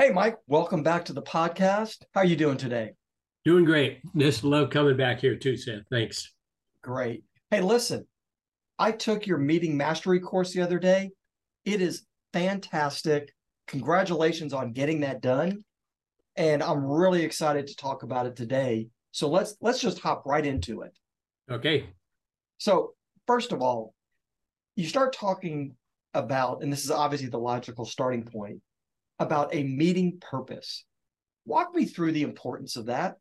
Hey, Mike, welcome back to the podcast. How are you doing today? Doing great. Just love coming back here too, Seth. Thanks. Great. Hey, listen, I took your meeting mastery course the other day. It is fantastic. Congratulations on getting that done. And I'm really excited to talk about it today. So let's let's just hop right into it. Okay. So, first of all, you start talking about, and this is obviously the logical starting point, about a meeting purpose. Walk me through the importance of that.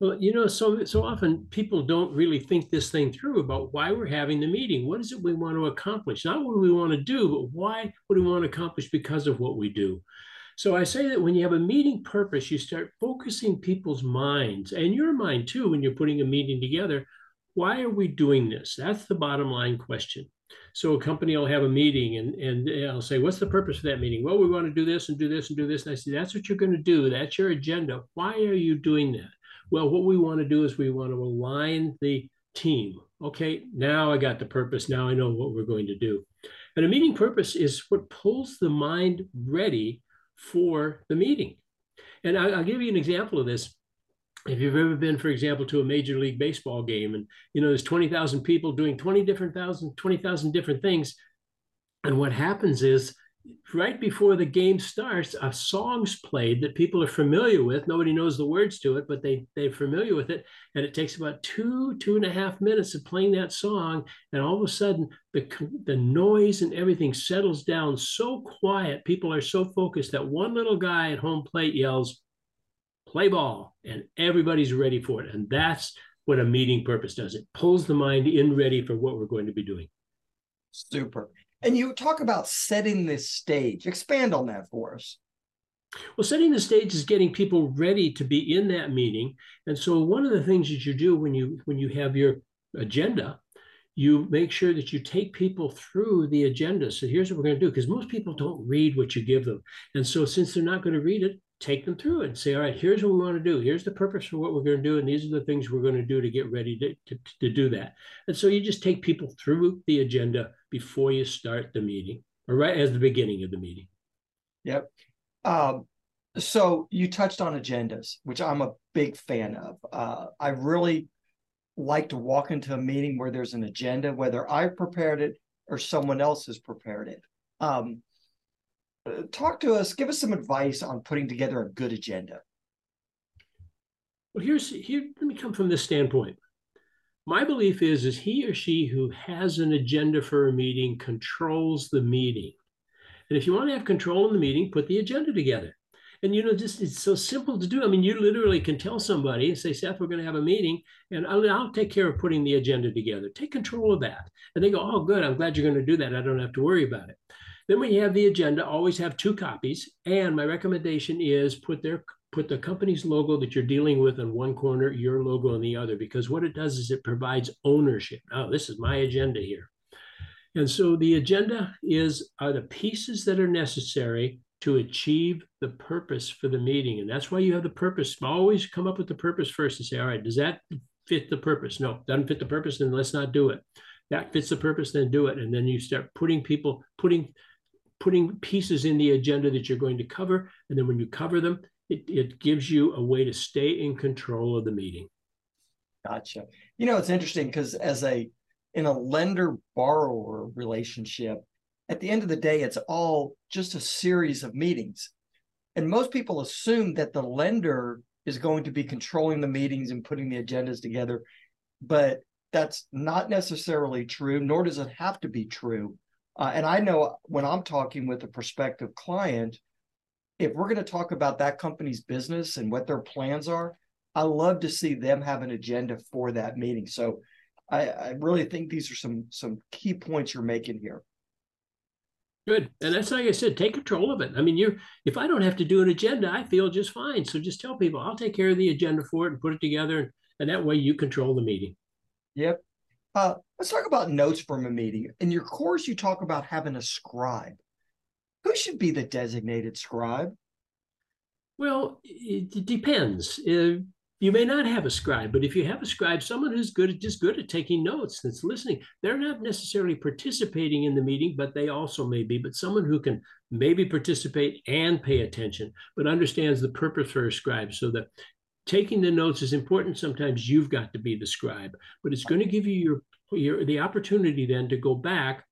Well, you know, so so often people don't really think this thing through about why we're having the meeting. What is it we want to accomplish? Not what we want to do, but why what do we want to accomplish because of what we do? So I say that when you have a meeting purpose, you start focusing people's minds and your mind too when you're putting a meeting together. Why are we doing this? That's the bottom line question. So a company will have a meeting and, and I'll say, what's the purpose of that meeting? Well, we want to do this and do this and do this. And I say, that's what you're going to do. That's your agenda. Why are you doing that? Well, what we want to do is we want to align the team. Okay, now I got the purpose. Now I know what we're going to do. And a meeting purpose is what pulls the mind ready for the meeting. And I, will give you an example of this. If you've ever been, for example, to a major league baseball game and you know there's 20,000 people doing 20 different thousand, 20,000 different things. And what happens is right before the game starts, a song's played that people are familiar with. Nobody knows the words to it, but they they're familiar with it. And it takes about two two and a half minutes of playing that song, and all of a sudden the the noise and everything settles down so quiet. People are so focused that one little guy at home plate yells, "Play ball," and everybody's ready for it. And that's what a meeting purpose does. It pulls the mind in ready for what we're going to be doing. Super. And you talk about setting this stage. Expand on that for us. Well, setting the stage is getting people ready to be in that meeting. And so one of the things that you do when you when you have your agenda, you make sure that you take people through the agenda. So here's what we're going to do because most people don't read what you give them. And so since they're not going to read it, take them through and say, all right, here's what we want to do. Here's the purpose for what we're going to do. And these are the things we're going to do to get ready to, to, to do that. And so you just take people through the agenda before you start the meeting or right as the beginning of the meeting. Yep. Um, so you touched on agendas, which I'm a big fan of. Uh, I really like to walk into a meeting where there's an agenda, whether I've prepared it or someone else has prepared it. Um, talk to us, give us some advice on putting together a good agenda. Well, here's here. Let me come from this standpoint. My belief is is he or she who has an agenda for a meeting controls the meeting. And if you want to have control in the meeting, put the agenda together. And you know, just it's so simple to do. I mean, you literally can tell somebody and say, Seth, we're going to have a meeting, and I'll, I'll take care of putting the agenda together. Take control of that. And they go, Oh, good. I'm glad you're going to do that. I don't have to worry about it. Then when you have the agenda, always have two copies. And my recommendation is put their put the company's logo that you're dealing with in one corner, your logo in the other, because what it does is it provides ownership. Oh, this is my agenda here. And so the agenda is are the pieces that are necessary to achieve the purpose for the meeting. And that's why you have the purpose. Always come up with the purpose first and say, all right, does that fit the purpose? No, doesn't fit the purpose, then let's not do it. That fits the purpose, then do it. And then you start putting people, putting putting pieces in the agenda that you're going to cover. And then when you cover them, it, it gives you a way to stay in control of the meeting. Gotcha. You know, it's interesting because as a in a lender borrower relationship, at the end of the day, it's all just a series of meetings. And most people assume that the lender is going to be controlling the meetings and putting the agendas together. But that's not necessarily true, nor does it have to be true. Uh, and I know when I'm talking with a prospective client, if we're going to talk about that company's business and what their plans are, I love to see them have an agenda for that meeting. So I, I really think these are some some key points you're making here. Good. And that's like I said, take control of it. I mean, you're if I don't have to do an agenda, I feel just fine. So just tell people I'll take care of the agenda for it and put it together. And that way you control the meeting. Yep. Uh, let's talk about notes from a meeting. In your course, you talk about having a scribe. Who should be the designated scribe? Well, it, depends. Uh, you may not have a scribe, but if you have a scribe, someone who's good at just good at taking notes, that's listening, they're not necessarily participating in the meeting, but they also may be. But someone who can maybe participate and pay attention, but understands the purpose for a scribe, so that taking the notes is important. Sometimes you've got to be the scribe, but it's going to give you your your the opportunity then to go back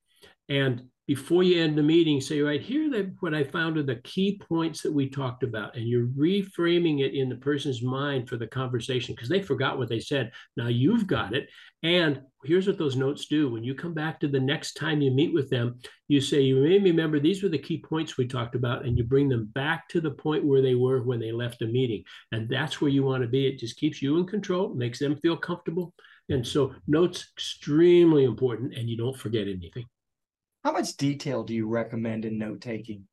and before you end the meeting, say, right here, what I found are the key points that we talked about, and you're reframing it in the person's mind for the conversation because they forgot what they said. Now you've got it, and here's what those notes do. When you come back to the next time you meet with them, you say, "You me remember these were the key points we talked about," and you bring them back to the point where they were when they left the meeting, and that's where you want to be. It just keeps you in control, makes them feel comfortable, and so notes extremely important, and you don't forget anything. How much detail do you recommend in note taking?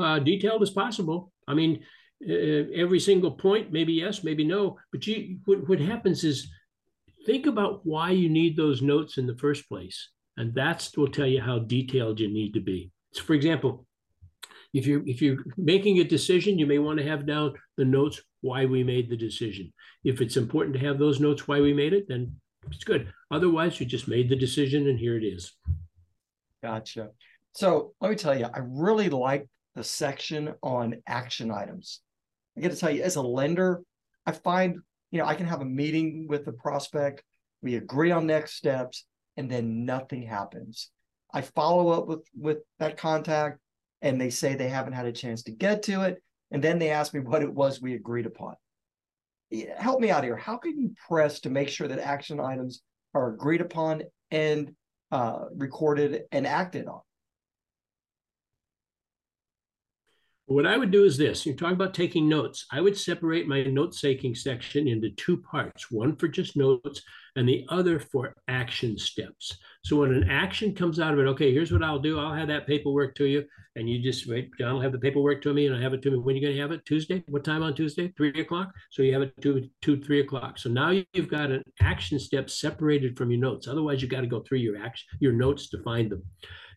uh, detailed as possible. I mean, uh, every single point, maybe yes, maybe no. But you, what, what happens is, think about why you need those notes in the first place, and that's will tell you how detailed you need to be. So, for example, if you're if you're making a decision, you may want to have down the notes why we made the decision. If it's important to have those notes why we made it, then it's good. Otherwise, you just made the decision, and here it is. Gotcha. So let me tell you, I really like the section on action items. I got to tell you, as a lender, I find, you know, I can have a meeting with the prospect, we agree on next steps, and then nothing happens. I follow up with with that contact and they say they haven't had a chance to get to it. And then they ask me what it was we agreed upon. Help me out here. How can you press to make sure that action items are agreed upon and uh, recorded and acted on? What I would do is this you talk about taking notes. I would separate my note taking section into two parts one for just notes and the other for action steps. So when an action comes out of it, okay, here's what I'll do I'll have that paperwork to you. And you just wait, John will have the paperwork to me and I have it to me. When are you going to have it? Tuesday? What time on Tuesday? Three o'clock? So you have it two, two, three o'clock. So now you've got an action step separated from your notes. Otherwise, you've got to go through your action, your notes to find them.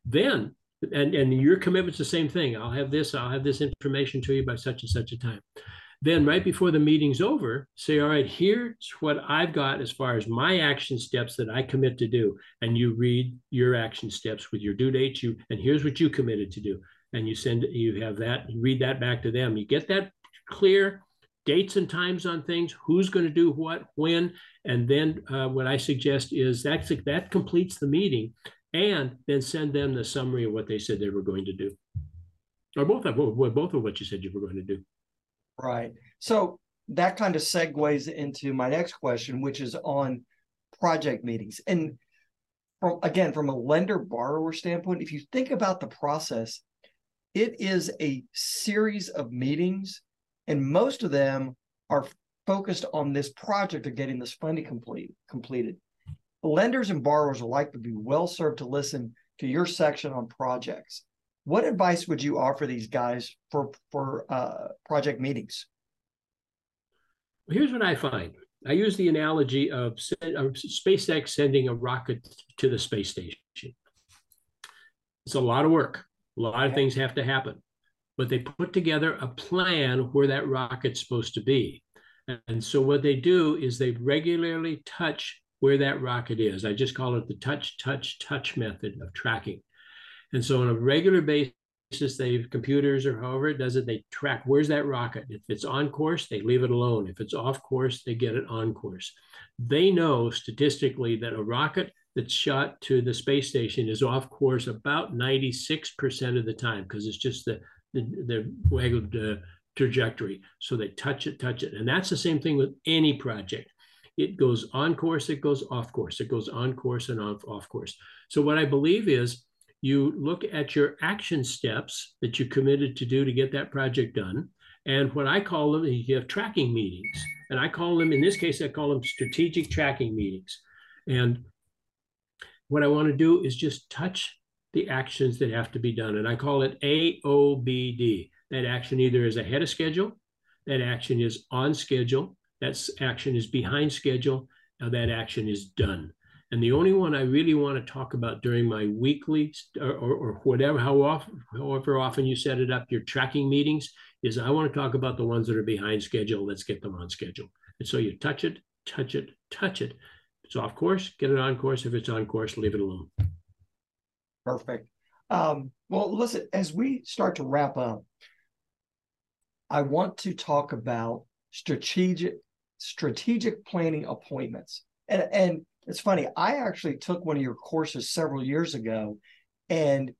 Then and and your commitment's the same thing. I'll have this i'll have this information to you by such and such a time. Then right before the meeting's over say all right here's what i've got as far as my action steps that i commit to do. And you read your action steps with your due dates you and here's what you committed to do. And you send you have that you read that back to them. You get that clear dates and times on things who's going to do what when. And then uh, what i suggest is that that completes the meeting and then send them the summary of what they said they were going to do. Or both of both of what you said you were going to do. Right. So that kind of segues into my next question, which is on project meetings. And from again, from a lender borrower standpoint, if you think about the process, it is a series of meetings, and most of them are focused on this project of getting this funding complete completed. Lenders and borrowers likely to be well served to listen to your section on projects. What advice would you offer these guys for for uh, project meetings? Here's what I find. I use the analogy of, of SpaceX sending a rocket to the space station. It's a lot of work. A lot of things have to happen, but they put together a plan where that rocket's supposed to be. And so what they do is they regularly touch where that rocket is. I just call it the touch, touch, touch method of tracking. And so on a regular basis, they have computers or however it does it, they track where's that rocket. If it's on course, they leave it alone. If it's off course, they get it on course. They know statistically that a rocket that's shot to the space station is off course about 96% of the time because it's just the the, the waggled uh, trajectory. So they touch it, touch it. And that's the same thing with any project. It goes on course, it goes off course, it goes on course and off, off course. So what I believe is you look at your action steps that you committed to do to get that project done. And what I call them, you have tracking meetings. And I call them, in this case, I call them strategic tracking meetings. And what I want to do is just touch the actions that have to be done. And I call it AOBD. That action either is ahead of schedule, that action is on schedule, that action is behind schedule, now that action is done. And the only one I really want to talk about during my weekly or, or, or whatever, how often, however often you set it up, your tracking meetings, is I want to talk about the ones that are behind schedule. Let's get them on schedule. And so you touch it, touch it, touch it. If it's off course, get it on course. If it's on course, leave it alone. Perfect. Um, well, listen, as we start to wrap up, I want to talk about strategic strategic planning appointments. And and it's funny, I actually took one of your courses several years ago, and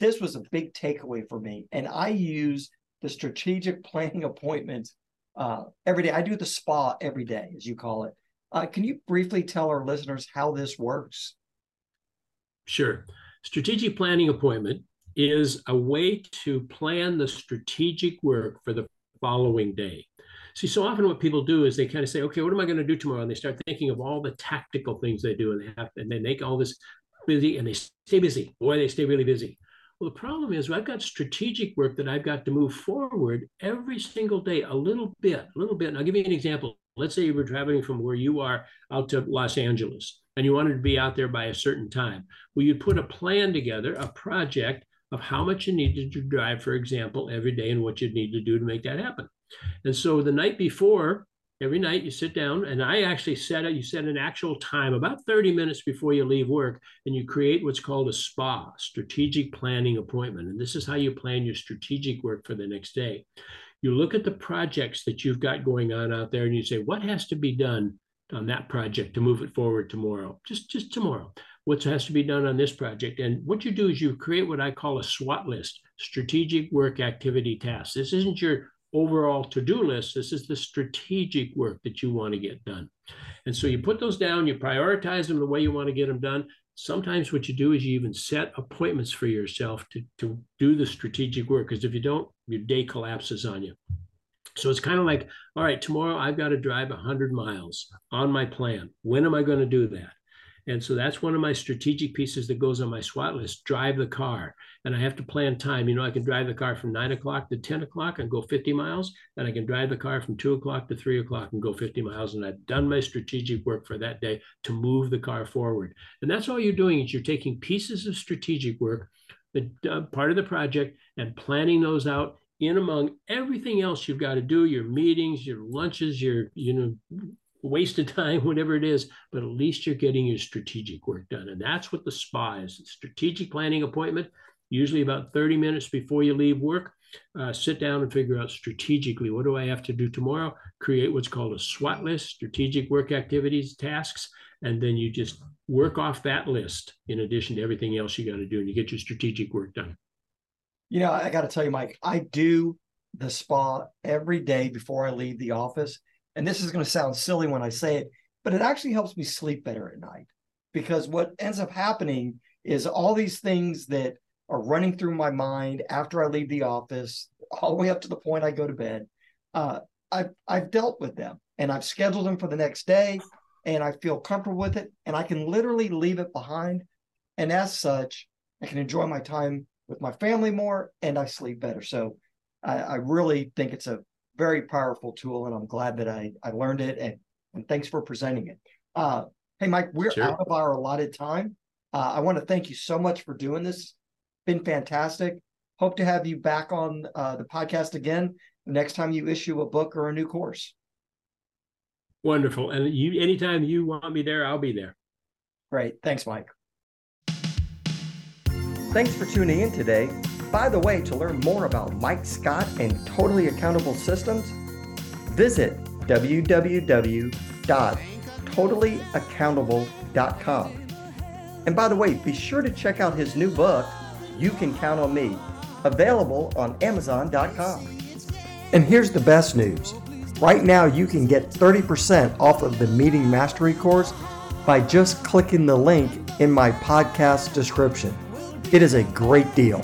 this was a big takeaway for me. And I use the strategic planning appointments uh, every day. I do the spa every day, as you call it. Uh, can you briefly tell our listeners how this works? Sure. Strategic planning appointment is a way to plan the strategic work for the following day. See, so often what people do is they kind of say, okay, what am I going to do tomorrow? And they start thinking of all the tactical things they do, and they have, and they make all this busy, and they stay busy. Boy, they stay really busy. Well, the problem is I've got strategic work that I've got to move forward every single day, a little bit, a little bit. And I'll give you an example. Let's say you were traveling from where you are out to Los Angeles, and you wanted to be out there by a certain time. Well, you'd put a plan together, a project of how much you needed to drive, for example, every day and what you'd need to do to make that happen. And so the night before, every night you sit down and I actually set it, you set an actual time about 30 minutes before you leave work and you create what's called a SPA, strategic planning appointment. And this is how you plan your strategic work for the next day. You look at the projects that you've got going on out there and you say, what has to be done on that project to move it forward tomorrow? Just, just tomorrow what has to be done on this project. And what you do is you create what I call a SWAT list, strategic work activity tasks. This isn't your overall to-do list. This is the strategic work that you want to get done. And so you put those down, you prioritize them the way you want to get them done. Sometimes what you do is you even set appointments for yourself to, to do the strategic work. Because if you don't, your day collapses on you. So it's kind of like, all right, tomorrow I've got to drive 100 miles on my plan. When am I going to do that? And so that's one of my strategic pieces that goes on my SWAT list drive the car. And I have to plan time. You know, I can drive the car from nine o'clock to 10 o'clock and go 50 miles. And I can drive the car from two o'clock to three o'clock and go 50 miles. And I've done my strategic work for that day to move the car forward. And that's all you're doing is you're taking pieces of strategic work, the uh, part of the project, and planning those out in among everything else you've got to do your meetings your lunches your you know wasted time, whatever it is, but at least you're getting your strategic work done. And that's what the SPA is strategic planning appointment, usually about 30 minutes before you leave work. Uh, sit down and figure out strategically what do I have to do tomorrow? Create what's called a SWAT list, strategic work activities, tasks, and then you just work off that list in addition to everything else you got to do, and you get your strategic work done. You know, I got to tell you, Mike, I do the spa every day before I leave the office and this is going to sound silly when I say it, but it actually helps me sleep better at night because what ends up happening is all these things that are running through my mind after I leave the office, all the way up to the point I go to bed. Uh, I've I've dealt with them and I've scheduled them for the next day, and I feel comfortable with it, and I can literally leave it behind, and as such, I can enjoy my time with my family more, and I sleep better. So, I, I really think it's a very powerful tool, and I'm glad that I I learned it. And and thanks for presenting it. Uh, hey, Mike, we're Sure. out of our allotted time. Uh, I want to thank you so much for doing this. Been fantastic. Hope to have you back on uh, the podcast again next time you issue a book or a new course. Wonderful. And you anytime you want me there, I'll be there. Great. Thanks, Mike. Thanks for tuning in today. By the way, to learn more about Mike Scott and Totally Accountable Systems, visit www.totallyaccountable.com. And by the way, be sure to check out his new book, You Can Count on Me, available on Amazon.com. And here's the best news. Right now, you can get 30% off of the Meeting Mastery course by just clicking the link in my podcast description. It is a great deal.